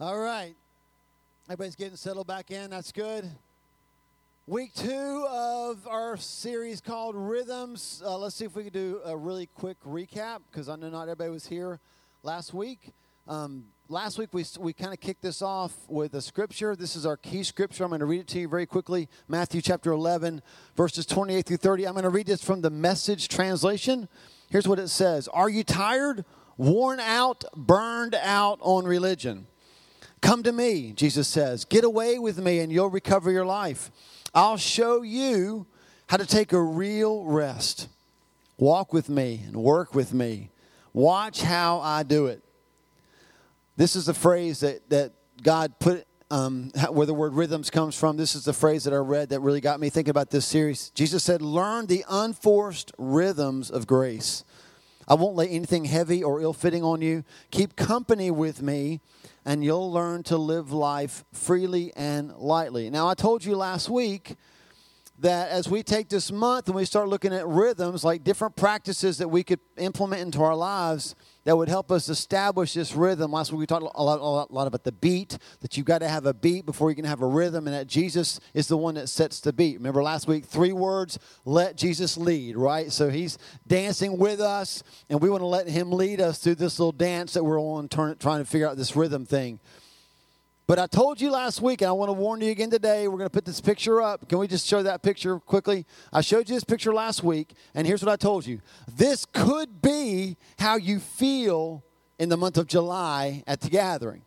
All right. Everybody's getting settled back in. That's good. Week two of our series called Rhythms. Uh, let's see if we can do a really quick recap because I know not everybody was here last week. Um, last week we, we kind of kicked this off with a scripture. This is our key scripture. I'm going to read it to you very quickly Matthew chapter 11, verses 28 through 30. I'm going to read this from the message translation. Here's what it says Are you tired, worn out, burned out on religion? Come to me, Jesus says. Get away with me and you'll recover your life. I'll show you how to take a real rest. Walk with me and work with me. Watch how I do it. This is the phrase that, that God put, um, where the word rhythms comes from. This is the phrase that I read that really got me thinking about this series. Jesus said, Learn the unforced rhythms of grace. I won't lay anything heavy or ill fitting on you. Keep company with me and you'll learn to live life freely and lightly. Now, I told you last week that as we take this month and we start looking at rhythms, like different practices that we could implement into our lives that would help us establish this rhythm. Last week we talked a lot, a lot, a lot about the beat, that you've got to have a beat before you can have a rhythm, and that Jesus is the one that sets the beat. Remember last week, three words let Jesus lead, right? So he's dancing with us, and we want to let him lead us through this little dance that we're on, trying to figure out this rhythm thing. But I told you last week, and I want to warn you again today, we're going to put this picture up. Can we just show that picture quickly? I showed you this picture last week, and here's what I told you. This could be how you feel in the month of July at the gathering.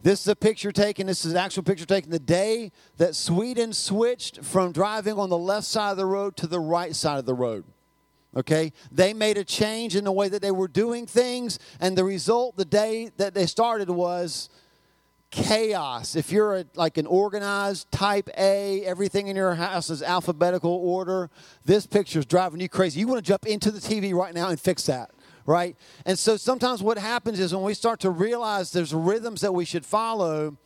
This is a picture taken, this is an actual picture taken the day that Sweden switched from driving on the left side of the road to the right side of the road. Okay? They made a change in the way that they were doing things, and the result the day that they started was chaos. If you're a, like an organized type A, everything in your house is alphabetical order, this picture is driving you crazy. You want to jump into the TV right now and fix that, right? And so sometimes what happens is when we start to realize there's rhythms that we should follow,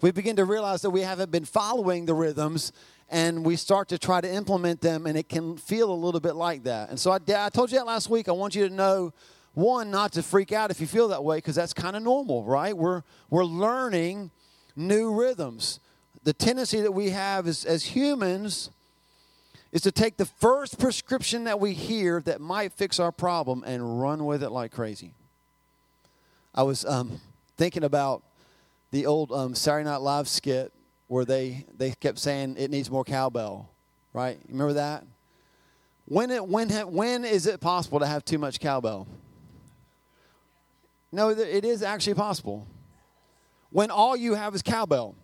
we begin to realize that we haven't been following the rhythms and we start to try to implement them and it can feel a little bit like that. And so I, I told you that last week. I want you to know one, not to freak out if you feel that way, because that's kind of normal, right? We're, we're learning new rhythms. The tendency that we have is, as humans is to take the first prescription that we hear that might fix our problem and run with it like crazy. I was um, thinking about the old um, Saturday Night Live skit where they, they kept saying it needs more cowbell, right? You remember that? When, it, when, when is it possible to have too much cowbell? No, it is actually possible. When all you have is cowbell.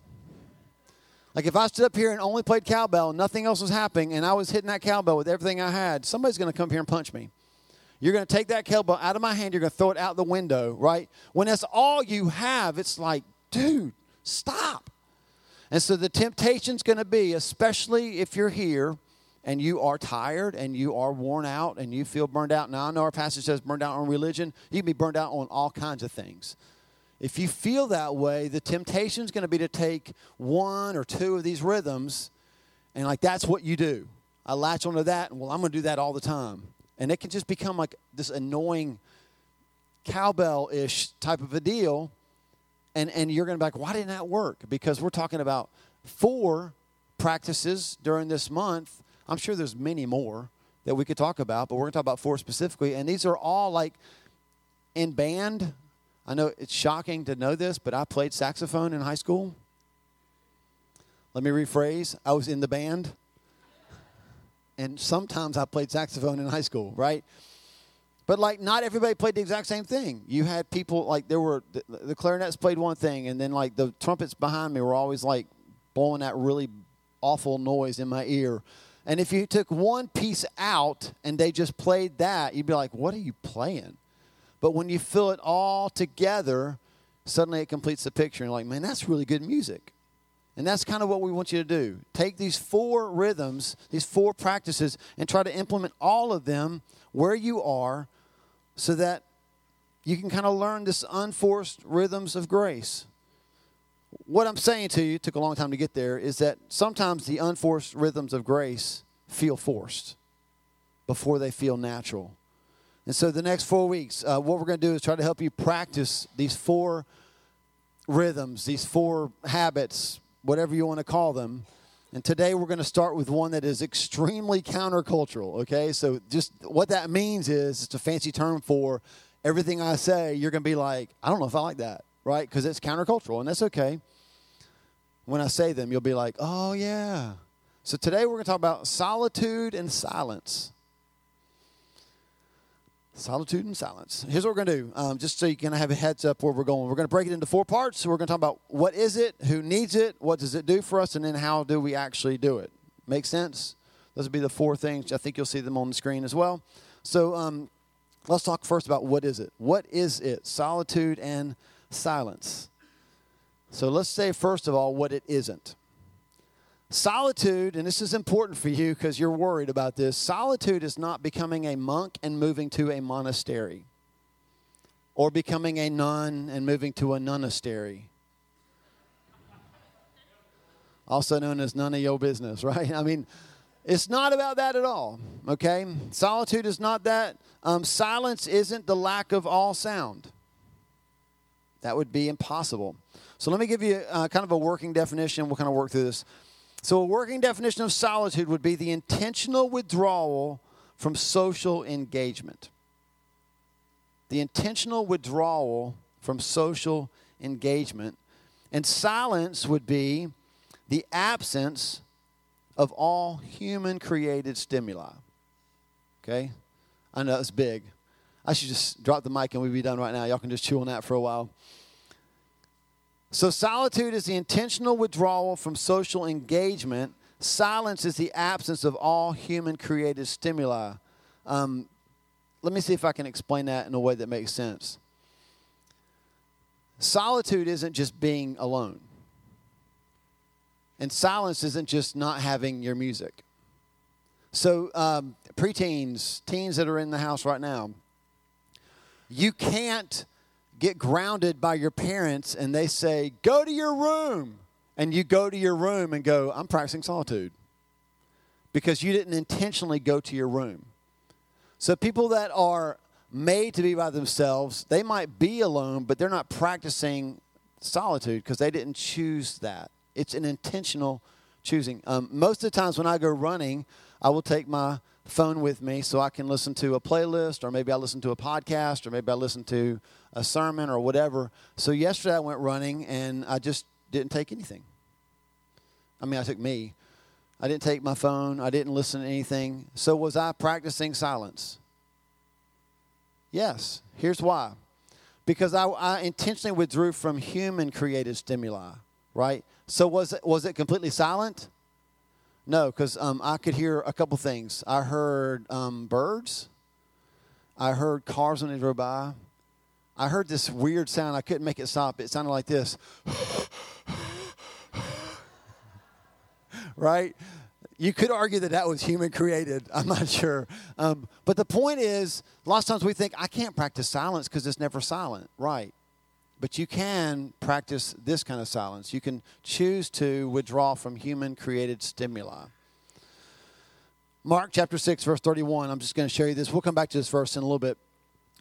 Like if I stood up here and only played cowbell, nothing else was happening, and I was hitting that cowbell with everything I had, somebody's going to come here and punch me. You're going to take that cowbell out of my hand, you're going to throw it out the window, right? When that's all you have, it's like, dude, stop. And so the temptation's going to be, especially if you're here, and you are tired and you are worn out and you feel burned out. Now, I know our passage says burned out on religion. You can be burned out on all kinds of things. If you feel that way, the temptation is going to be to take one or two of these rhythms and, like, that's what you do. I latch onto that, and well, I'm going to do that all the time. And it can just become like this annoying cowbell ish type of a deal. And, and you're going to be like, why didn't that work? Because we're talking about four practices during this month I'm sure there's many more that we could talk about, but we're going to talk about four specifically. And these are all like in band. I know it's shocking to know this, but I played saxophone in high school. Let me rephrase I was in the band. And sometimes I played saxophone in high school, right? But like, not everybody played the exact same thing. You had people like there were the, the clarinets played one thing, and then like the trumpets behind me were always like blowing that really awful noise in my ear. And if you took one piece out and they just played that, you'd be like, what are you playing? But when you fill it all together, suddenly it completes the picture. And you're like, man, that's really good music. And that's kind of what we want you to do. Take these four rhythms, these four practices, and try to implement all of them where you are so that you can kind of learn this unforced rhythms of grace what I'm saying to you, took a long time to get there, is that sometimes the unforced rhythms of grace feel forced before they feel natural. And so, the next four weeks, uh, what we're going to do is try to help you practice these four rhythms, these four habits, whatever you want to call them. And today we're going to start with one that is extremely countercultural, okay? So just what that means is it's a fancy term for everything I say, you're going to be like, I don't know if I like that, right? Because it's countercultural, and that's okay. When I say them, you'll be like, oh, yeah. So today we're going to talk about solitude and silence. Solitude and silence. Here's what we're going to do, um, just so you can have a heads up where we're going. We're going to break it into four parts. So we're going to talk about what is it, who needs it, what does it do for us, and then how do we actually do it. Make sense? Those would be the four things. I think you'll see them on the screen as well. So um, let's talk first about what is it. What is it? Solitude and silence. So let's say first of all what it isn't. Solitude, and this is important for you because you're worried about this, solitude is not becoming a monk and moving to a monastery or becoming a nun and moving to a nunastery. Also known as none of your business, right? I mean, it's not about that at all, okay? Solitude is not that. Um, silence isn't the lack of all sound. That would be impossible. So let me give you uh, kind of a working definition. We'll kind of work through this. So, a working definition of solitude would be the intentional withdrawal from social engagement. The intentional withdrawal from social engagement. And silence would be the absence of all human created stimuli. Okay? I know it's big. I should just drop the mic and we'd be done right now. Y'all can just chew on that for a while. So, solitude is the intentional withdrawal from social engagement. Silence is the absence of all human created stimuli. Um, let me see if I can explain that in a way that makes sense. Solitude isn't just being alone, and silence isn't just not having your music. So, um, preteens, teens that are in the house right now, you can't get grounded by your parents and they say, Go to your room. And you go to your room and go, I'm practicing solitude because you didn't intentionally go to your room. So, people that are made to be by themselves, they might be alone, but they're not practicing solitude because they didn't choose that. It's an intentional choosing. Um, most of the times when I go running, I will take my phone with me so I can listen to a playlist, or maybe I listen to a podcast, or maybe I listen to a sermon or whatever. So yesterday I went running and I just didn't take anything. I mean, I took me. I didn't take my phone. I didn't listen to anything. So was I practicing silence? Yes. Here's why. Because I, I intentionally withdrew from human created stimuli, right? So was it, was it completely silent? No, because um, I could hear a couple things. I heard um, birds. I heard cars when they drove by. I heard this weird sound. I couldn't make it stop. It sounded like this. right? You could argue that that was human created. I'm not sure. Um, but the point is, lots of times we think, I can't practice silence because it's never silent. Right. But you can practice this kind of silence. You can choose to withdraw from human created stimuli. Mark chapter 6, verse 31. I'm just going to show you this. We'll come back to this verse in a little bit.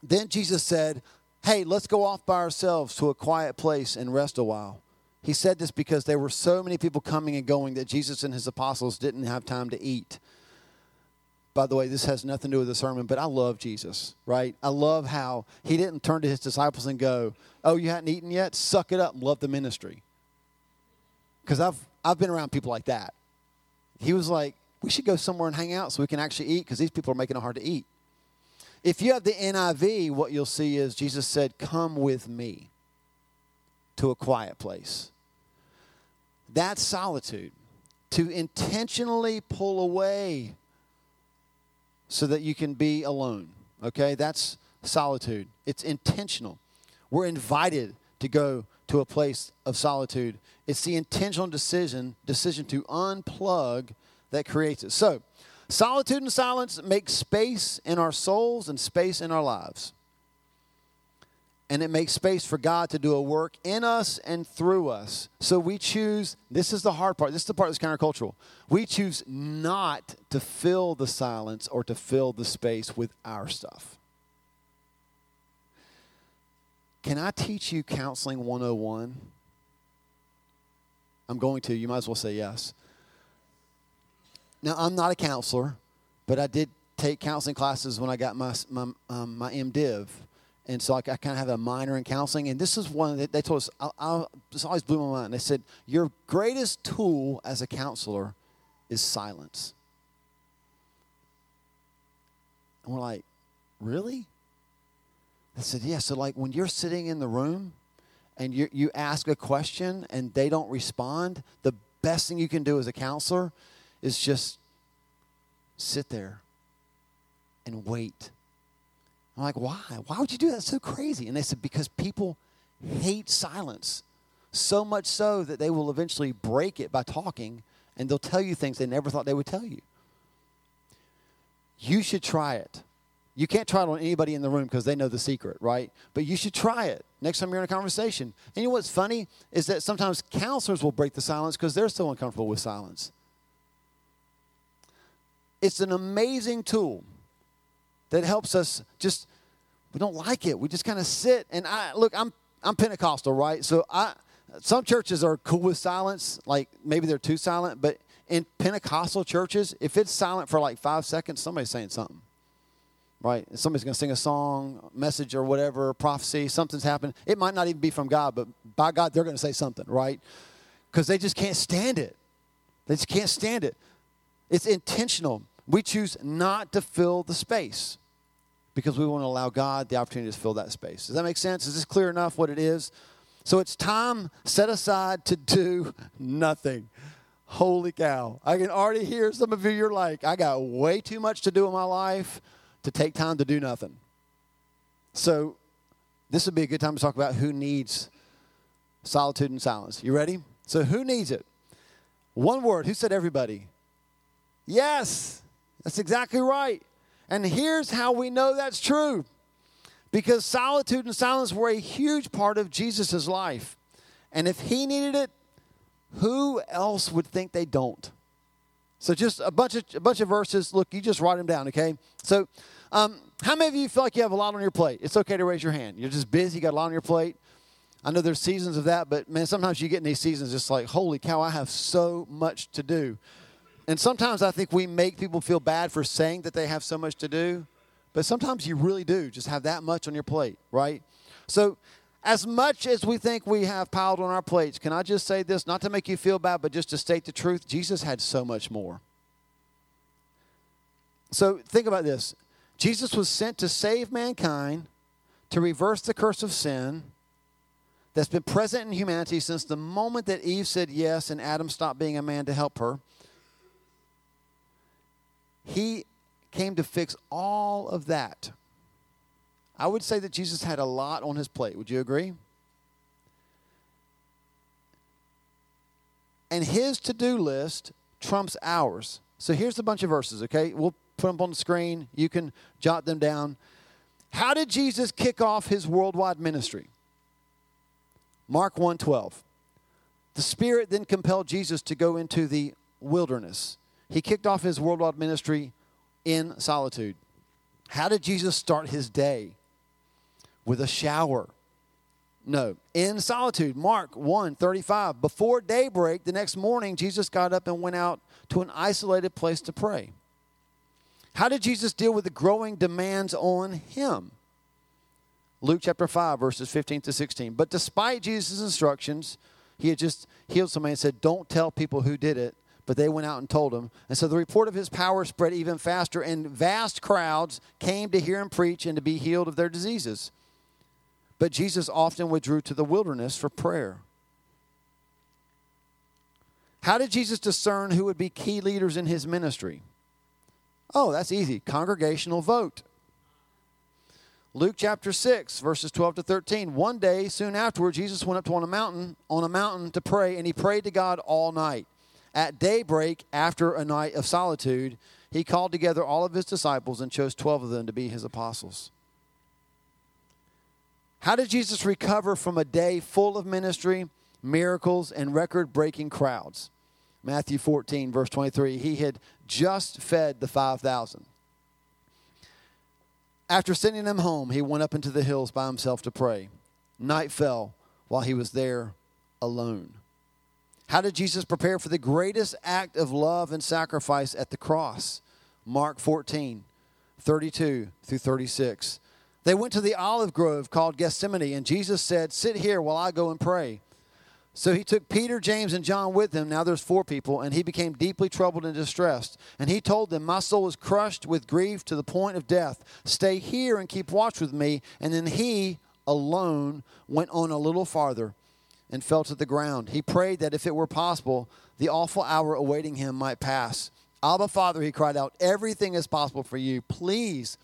Then Jesus said, Hey, let's go off by ourselves to a quiet place and rest a while. He said this because there were so many people coming and going that Jesus and his apostles didn't have time to eat. By the way, this has nothing to do with the sermon, but I love Jesus, right? I love how he didn't turn to his disciples and go, Oh, you hadn't eaten yet? Suck it up and love the ministry. Because I've, I've been around people like that. He was like, We should go somewhere and hang out so we can actually eat because these people are making it hard to eat. If you have the NIV, what you'll see is Jesus said, Come with me to a quiet place. That's solitude. To intentionally pull away so that you can be alone. Okay? That's solitude. It's intentional. We're invited to go to a place of solitude. It's the intentional decision decision to unplug that creates it. So, solitude and silence make space in our souls and space in our lives. And it makes space for God to do a work in us and through us. So we choose, this is the hard part, this is the part that's countercultural. We choose not to fill the silence or to fill the space with our stuff. Can I teach you counseling 101 I'm going to. You might as well say yes. Now, I'm not a counselor, but I did take counseling classes when I got my, my, um, my MDiv. And so I, I kind of have a minor in counseling. And this is one that they told us, I, I, this always blew my mind. They said, Your greatest tool as a counselor is silence. And we're like, Really? They said, Yeah. So, like, when you're sitting in the room and you, you ask a question and they don't respond, the best thing you can do as a counselor is just sit there and wait. I'm like, why? Why would you do that? It's so crazy. And they said, because people hate silence so much so that they will eventually break it by talking and they'll tell you things they never thought they would tell you. You should try it. You can't try it on anybody in the room because they know the secret, right? But you should try it next time you're in a conversation. And you know what's funny is that sometimes counselors will break the silence because they're so uncomfortable with silence. It's an amazing tool that helps us just we don't like it. We just kind of sit and I look, I'm I'm Pentecostal, right? So I some churches are cool with silence, like maybe they're too silent, but in Pentecostal churches, if it's silent for like five seconds, somebody's saying something right? Somebody's going to sing a song, message, or whatever, prophecy, something's happened. It might not even be from God, but by God, they're going to say something, right? Because they just can't stand it. They just can't stand it. It's intentional. We choose not to fill the space because we want to allow God the opportunity to fill that space. Does that make sense? Is this clear enough what it is? So it's time set aside to do nothing. Holy cow. I can already hear some of you, you're like, I got way too much to do in my life to take time to do nothing. So, this would be a good time to talk about who needs solitude and silence. You ready? So, who needs it? One word. Who said everybody? Yes, that's exactly right. And here's how we know that's true because solitude and silence were a huge part of Jesus' life. And if he needed it, who else would think they don't? So just a bunch of a bunch of verses. Look, you just write them down, okay? So um, how many of you feel like you have a lot on your plate? It's okay to raise your hand. You're just busy, you got a lot on your plate. I know there's seasons of that, but man, sometimes you get in these seasons just like, holy cow, I have so much to do. And sometimes I think we make people feel bad for saying that they have so much to do, but sometimes you really do just have that much on your plate, right? So, as much as we think we have piled on our plates, can I just say this, not to make you feel bad, but just to state the truth? Jesus had so much more. So, think about this Jesus was sent to save mankind, to reverse the curse of sin that's been present in humanity since the moment that Eve said yes and Adam stopped being a man to help her. He came to fix all of that. I would say that Jesus had a lot on his plate. Would you agree? And his to do list trumps ours. So here's a bunch of verses, okay? We'll put them on the screen. You can jot them down. How did Jesus kick off his worldwide ministry? Mark 1:12. The Spirit then compelled Jesus to go into the wilderness. He kicked off his worldwide ministry in solitude. How did Jesus start his day? With a shower. No, in solitude. Mark 1 35. Before daybreak the next morning, Jesus got up and went out to an isolated place to pray. How did Jesus deal with the growing demands on him? Luke chapter 5, verses 15 to 16. But despite Jesus' instructions, he had just healed somebody and said, Don't tell people who did it. But they went out and told him. And so the report of his power spread even faster, and vast crowds came to hear him preach and to be healed of their diseases. But Jesus often withdrew to the wilderness for prayer. How did Jesus discern who would be key leaders in his ministry? Oh, that's easy. Congregational vote. Luke chapter 6, verses 12 to 13. One day, soon afterward, Jesus went up to on a mountain, on a mountain to pray, and he prayed to God all night. At daybreak, after a night of solitude, he called together all of his disciples and chose 12 of them to be his apostles. How did Jesus recover from a day full of ministry, miracles, and record breaking crowds? Matthew 14, verse 23. He had just fed the 5,000. After sending them home, he went up into the hills by himself to pray. Night fell while he was there alone. How did Jesus prepare for the greatest act of love and sacrifice at the cross? Mark 14, 32 through 36. They went to the olive grove called Gethsemane, and Jesus said, Sit here while I go and pray. So he took Peter, James, and John with him. Now there's four people, and he became deeply troubled and distressed. And he told them, My soul is crushed with grief to the point of death. Stay here and keep watch with me. And then he alone went on a little farther and fell to the ground. He prayed that if it were possible, the awful hour awaiting him might pass. Abba, Father, he cried out, Everything is possible for you. Please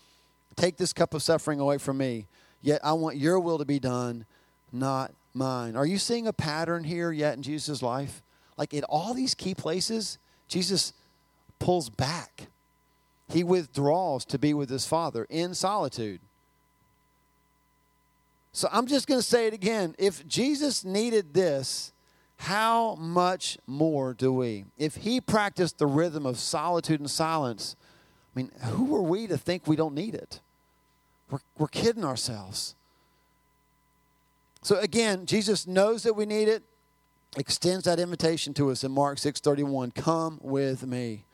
take this cup of suffering away from me. Yet I want your will to be done, not mine. Are you seeing a pattern here yet in Jesus' life? Like in all these key places, Jesus pulls back. He withdraws to be with his Father in solitude. So I'm just going to say it again. If Jesus needed this, how much more do we? If he practiced the rhythm of solitude and silence, I mean, who are we to think we don't need it? We're, we're kidding ourselves. So again, Jesus knows that we need it, extends that invitation to us in Mark 6:31, "Come with me."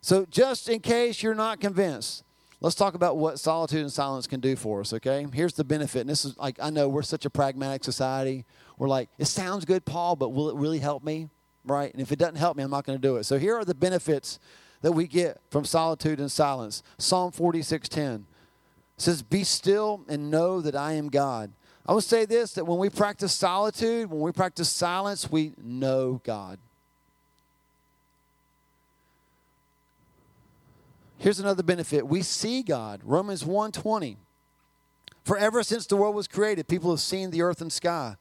So just in case you're not convinced, let's talk about what solitude and silence can do for us, okay? Here's the benefit. And this is like I know we're such a pragmatic society. We're like, "It sounds good, Paul, but will it really help me?" Right? And if it doesn't help me, I'm not going to do it. So here are the benefits that we get from solitude and silence. Psalm 46:10 says, "Be still and know that I am God." I would say this that when we practice solitude, when we practice silence, we know God. Here's another benefit. We see God. Romans 1:20. For ever since the world was created, people have seen the earth and sky.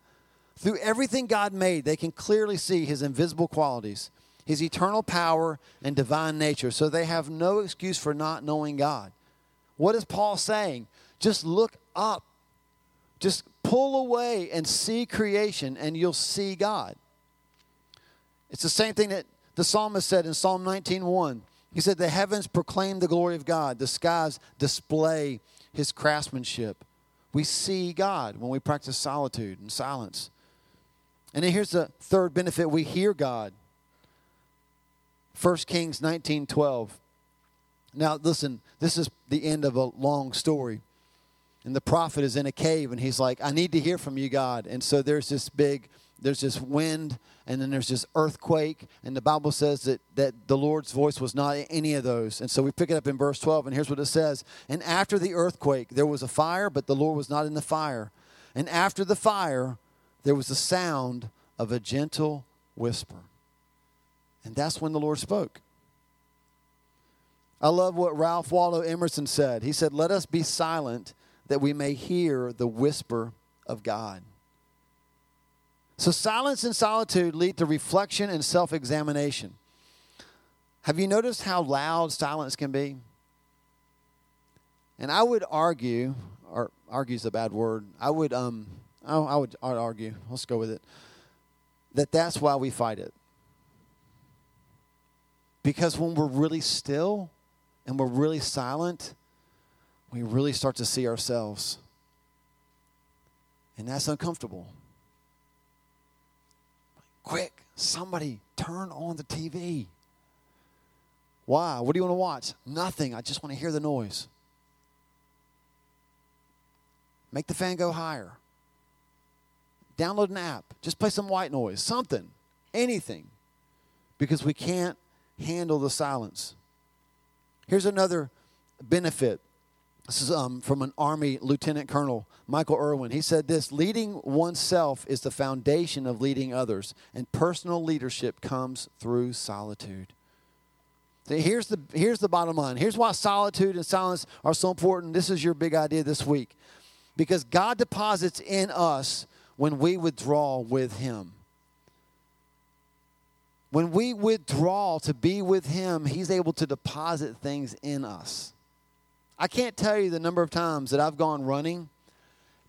Through everything God made, they can clearly see his invisible qualities, his eternal power and divine nature. So they have no excuse for not knowing God. What is Paul saying? Just look up. Just pull away and see creation, and you'll see God. It's the same thing that the psalmist said in Psalm 19:1. He said, The heavens proclaim the glory of God, the skies display his craftsmanship. We see God when we practice solitude and silence. And then here's the third benefit we hear God. 1 Kings 19:12. Now listen, this is the end of a long story. And the prophet is in a cave and he's like, I need to hear from you, God. And so there's this big, there's this wind and then there's this earthquake. And the Bible says that, that the Lord's voice was not any of those. And so we pick it up in verse 12 and here's what it says And after the earthquake, there was a fire, but the Lord was not in the fire. And after the fire, there was the sound of a gentle whisper. And that's when the Lord spoke. I love what Ralph Waldo Emerson said. He said, Let us be silent that we may hear the whisper of God. So, silence and solitude lead to reflection and self examination. Have you noticed how loud silence can be? And I would argue, or argue is a bad word. I would, um, I, I would, I would argue. Let's go with it. That that's why we fight it. Because when we're really still and we're really silent, we really start to see ourselves. And that's uncomfortable. Quick, somebody turn on the TV. Why? What do you want to watch? Nothing. I just want to hear the noise. Make the fan go higher. Download an app. Just play some white noise. Something. Anything. Because we can't handle the silence. Here's another benefit this is um, from an Army Lieutenant Colonel, Michael Erwin. He said this leading oneself is the foundation of leading others, and personal leadership comes through solitude. See, here's, the, here's the bottom line. Here's why solitude and silence are so important. This is your big idea this week. Because God deposits in us when we withdraw with Him. When we withdraw to be with Him, He's able to deposit things in us. I can't tell you the number of times that I've gone running,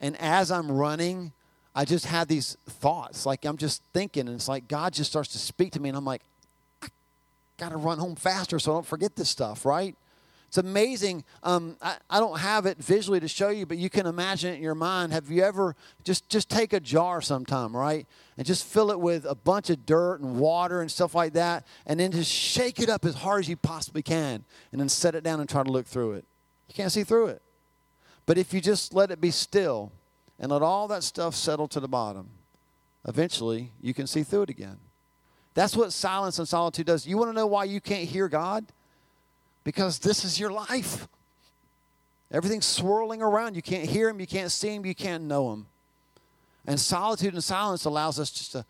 and as I'm running, I just have these thoughts. Like I'm just thinking, and it's like God just starts to speak to me, and I'm like, I got to run home faster so I don't forget this stuff, right? It's amazing. Um, I, I don't have it visually to show you, but you can imagine it in your mind. Have you ever just just take a jar sometime, right, and just fill it with a bunch of dirt and water and stuff like that, and then just shake it up as hard as you possibly can, and then set it down and try to look through it. You can't see through it. But if you just let it be still and let all that stuff settle to the bottom, eventually you can see through it again. That's what silence and solitude does. You want to know why you can't hear God? because this is your life. Everything's swirling around. You can't hear him, you can't see him, you can't know him. And solitude and silence allows us just to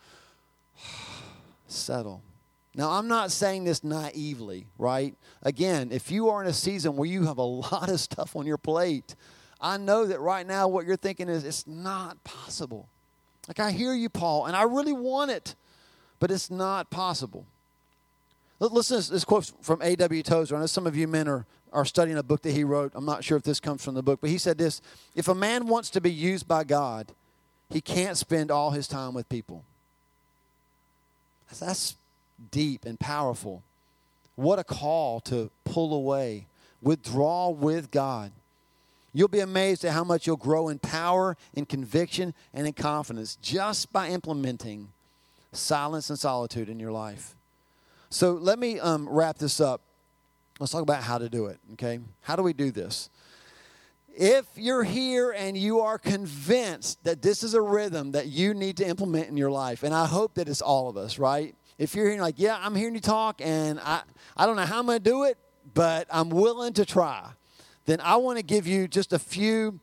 settle. Now, I'm not saying this naively, right? Again, if you are in a season where you have a lot of stuff on your plate, I know that right now what you're thinking is it's not possible. Like, I hear you, Paul, and I really want it, but it's not possible. Listen to this quote from A.W. Tozer. I know some of you men are, are studying a book that he wrote. I'm not sure if this comes from the book, but he said this If a man wants to be used by God, he can't spend all his time with people. That's deep and powerful. What a call to pull away, withdraw with God. You'll be amazed at how much you'll grow in power, in conviction, and in confidence just by implementing silence and solitude in your life. So let me um, wrap this up. Let's talk about how to do it, okay? How do we do this? If you're here and you are convinced that this is a rhythm that you need to implement in your life, and I hope that it's all of us, right? If you're hearing like, yeah, I'm hearing you talk, and I, I don't know how I'm going to do it, but I'm willing to try, then I want to give you just a few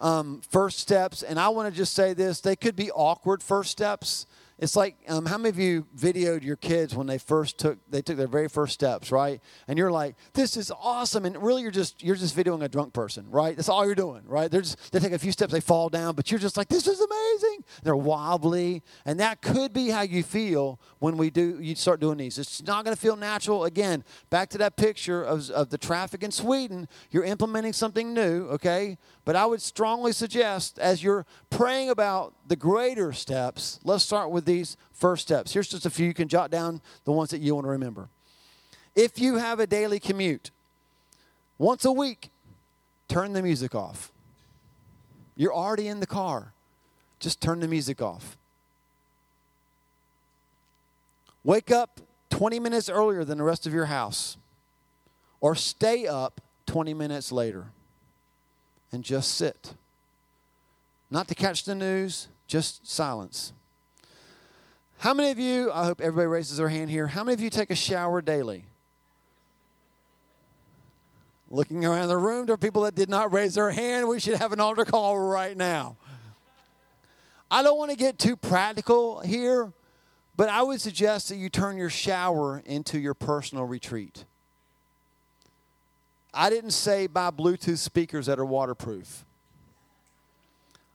um, first steps. And I want to just say this they could be awkward first steps. It's like um, how many of you videoed your kids when they first took they took their very first steps, right? And you're like, "This is awesome!" And really, you're just you're just videoing a drunk person, right? That's all you're doing, right? They're just they take a few steps, they fall down, but you're just like, "This is amazing!" They're wobbly, and that could be how you feel when we do you start doing these. It's not going to feel natural. Again, back to that picture of of the traffic in Sweden. You're implementing something new, okay? But I would strongly suggest as you're praying about the greater steps, let's start with these first steps. Here's just a few. You can jot down the ones that you want to remember. If you have a daily commute, once a week, turn the music off. You're already in the car. Just turn the music off. Wake up 20 minutes earlier than the rest of your house, or stay up 20 minutes later and just sit. Not to catch the news, just silence. How many of you, I hope everybody raises their hand here, how many of you take a shower daily? Looking around the room, there are people that did not raise their hand. We should have an altar call right now. I don't want to get too practical here, but I would suggest that you turn your shower into your personal retreat. I didn't say buy Bluetooth speakers that are waterproof.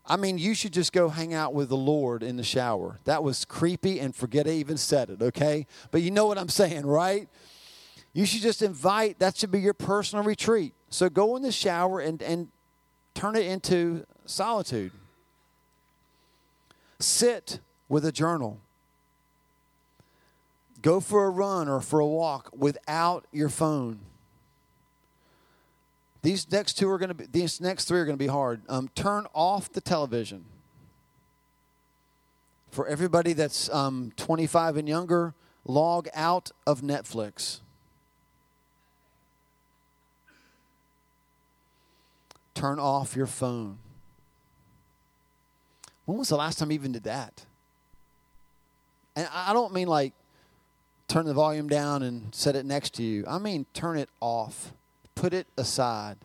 I mean, you should just go hang out with the Lord in the shower. That was creepy and forget I even said it, okay? But you know what I'm saying, right? You should just invite, that should be your personal retreat. So go in the shower and, and turn it into solitude. Sit with a journal. Go for a run or for a walk without your phone. These next two are going to be, these next three are going to be hard. Um, turn off the television. For everybody that's um, 25 and younger, log out of Netflix. Turn off your phone. When was the last time you even did that? And I don't mean like turn the volume down and set it next to you. I mean turn it off put it aside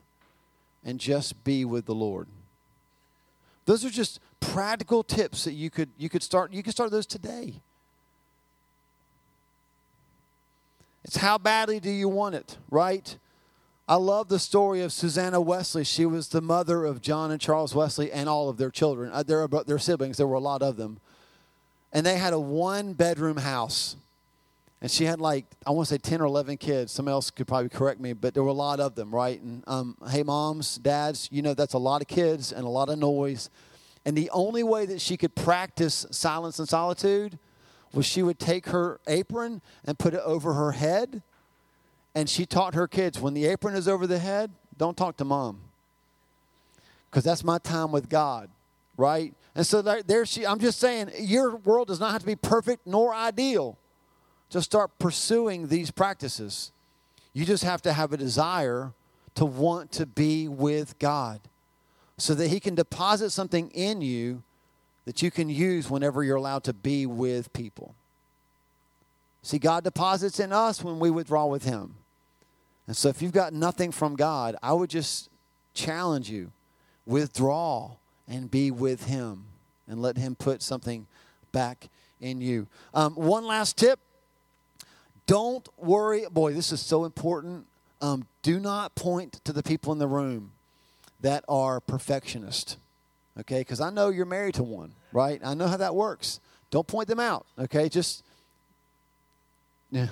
and just be with the Lord. Those are just practical tips that you could you could start you could start those today. It's how badly do you want it, right? I love the story of Susanna Wesley. She was the mother of John and Charles Wesley and all of their children. Uh, their, their siblings, there were a lot of them. And they had a one bedroom house and she had like I want to say ten or eleven kids. Someone else could probably correct me, but there were a lot of them, right? And um, hey, moms, dads, you know that's a lot of kids and a lot of noise. And the only way that she could practice silence and solitude was she would take her apron and put it over her head, And she taught her kids when the apron is over the head, don't talk to mom. Because that's my time with God, right? And so there, there she, I'm just saying, your world does not have to be perfect nor ideal to start pursuing these practices. You just have to have a desire to want to be with God so that He can deposit something in you that you can use whenever you're allowed to be with people. See, God deposits in us when we withdraw with Him. And so if you've got nothing from God, I would just challenge you withdraw and be with Him and let Him put something back in you. Um, one last tip don't worry. Boy, this is so important. Um, do not point to the people in the room that are perfectionists, okay? Because I know you're married to one, right? I know how that works. Don't point them out, okay? Just, yeah.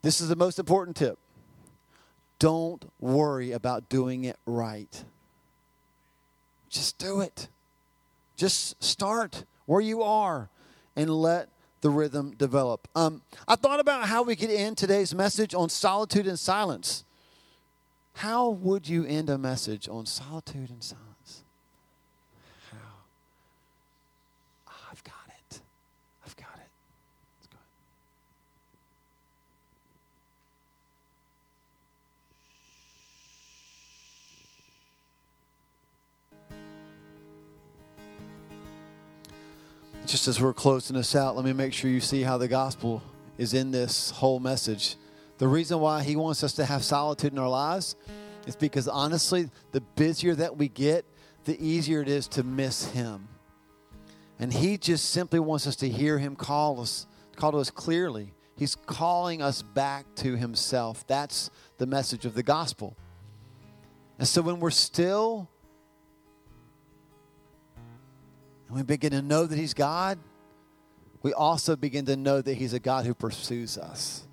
This is the most important tip. Don't worry about doing it right. Just do it. Just start where you are and let the rhythm develop. Um, I thought about how we could end today's message on solitude and silence. How would you end a message on solitude and silence? Just as we're closing this out, let me make sure you see how the gospel is in this whole message. The reason why he wants us to have solitude in our lives is because honestly, the busier that we get, the easier it is to miss him. And he just simply wants us to hear him call us, call to us clearly. He's calling us back to himself. That's the message of the gospel. And so when we're still and we begin to know that He's God, we also begin to know that He's a God who pursues us.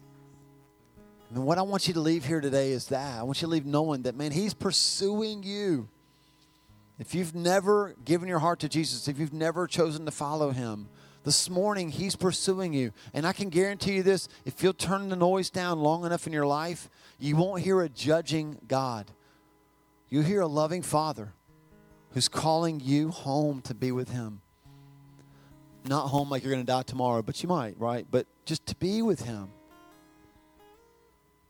And what I want you to leave here today is that. I want you to leave knowing that, man, He's pursuing you. If you've never given your heart to Jesus, if you've never chosen to follow Him, this morning He's pursuing you. And I can guarantee you this if you'll turn the noise down long enough in your life, you won't hear a judging God. You hear a loving Father who's calling you home to be with Him. Not home like you're going to die tomorrow, but you might, right? But just to be with Him.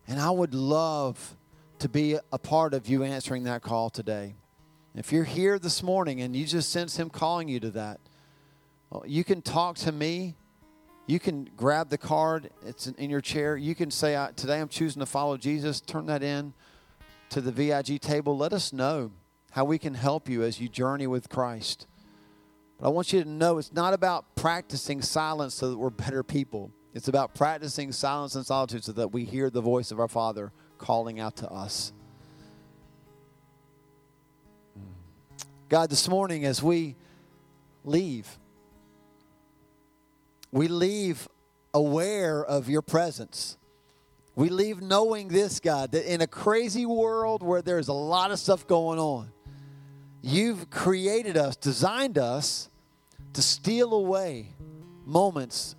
And I would love to be a part of you answering that call today. If you're here this morning and you just sense Him calling you to that, you can talk to me. You can grab the card, it's in your chair. You can say, Today I'm choosing to follow Jesus. Turn that in to the VIG table. Let us know how we can help you as you journey with Christ. But I want you to know it's not about practicing silence so that we're better people. It's about practicing silence and solitude so that we hear the voice of our Father calling out to us. God, this morning as we leave, we leave aware of your presence. We leave knowing this, God, that in a crazy world where there's a lot of stuff going on, You've created us, designed us to steal away moments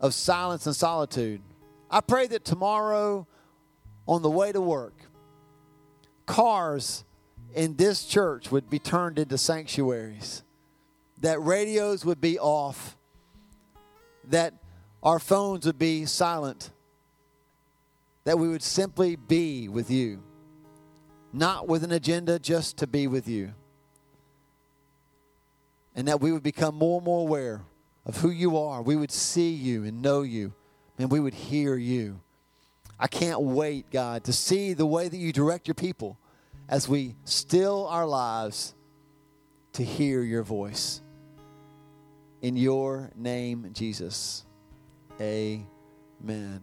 of silence and solitude. I pray that tomorrow on the way to work, cars in this church would be turned into sanctuaries, that radios would be off, that our phones would be silent, that we would simply be with you, not with an agenda, just to be with you and that we would become more and more aware of who you are. We would see you and know you, and we would hear you. I can't wait, God, to see the way that you direct your people as we still our lives to hear your voice. In your name, Jesus. Amen.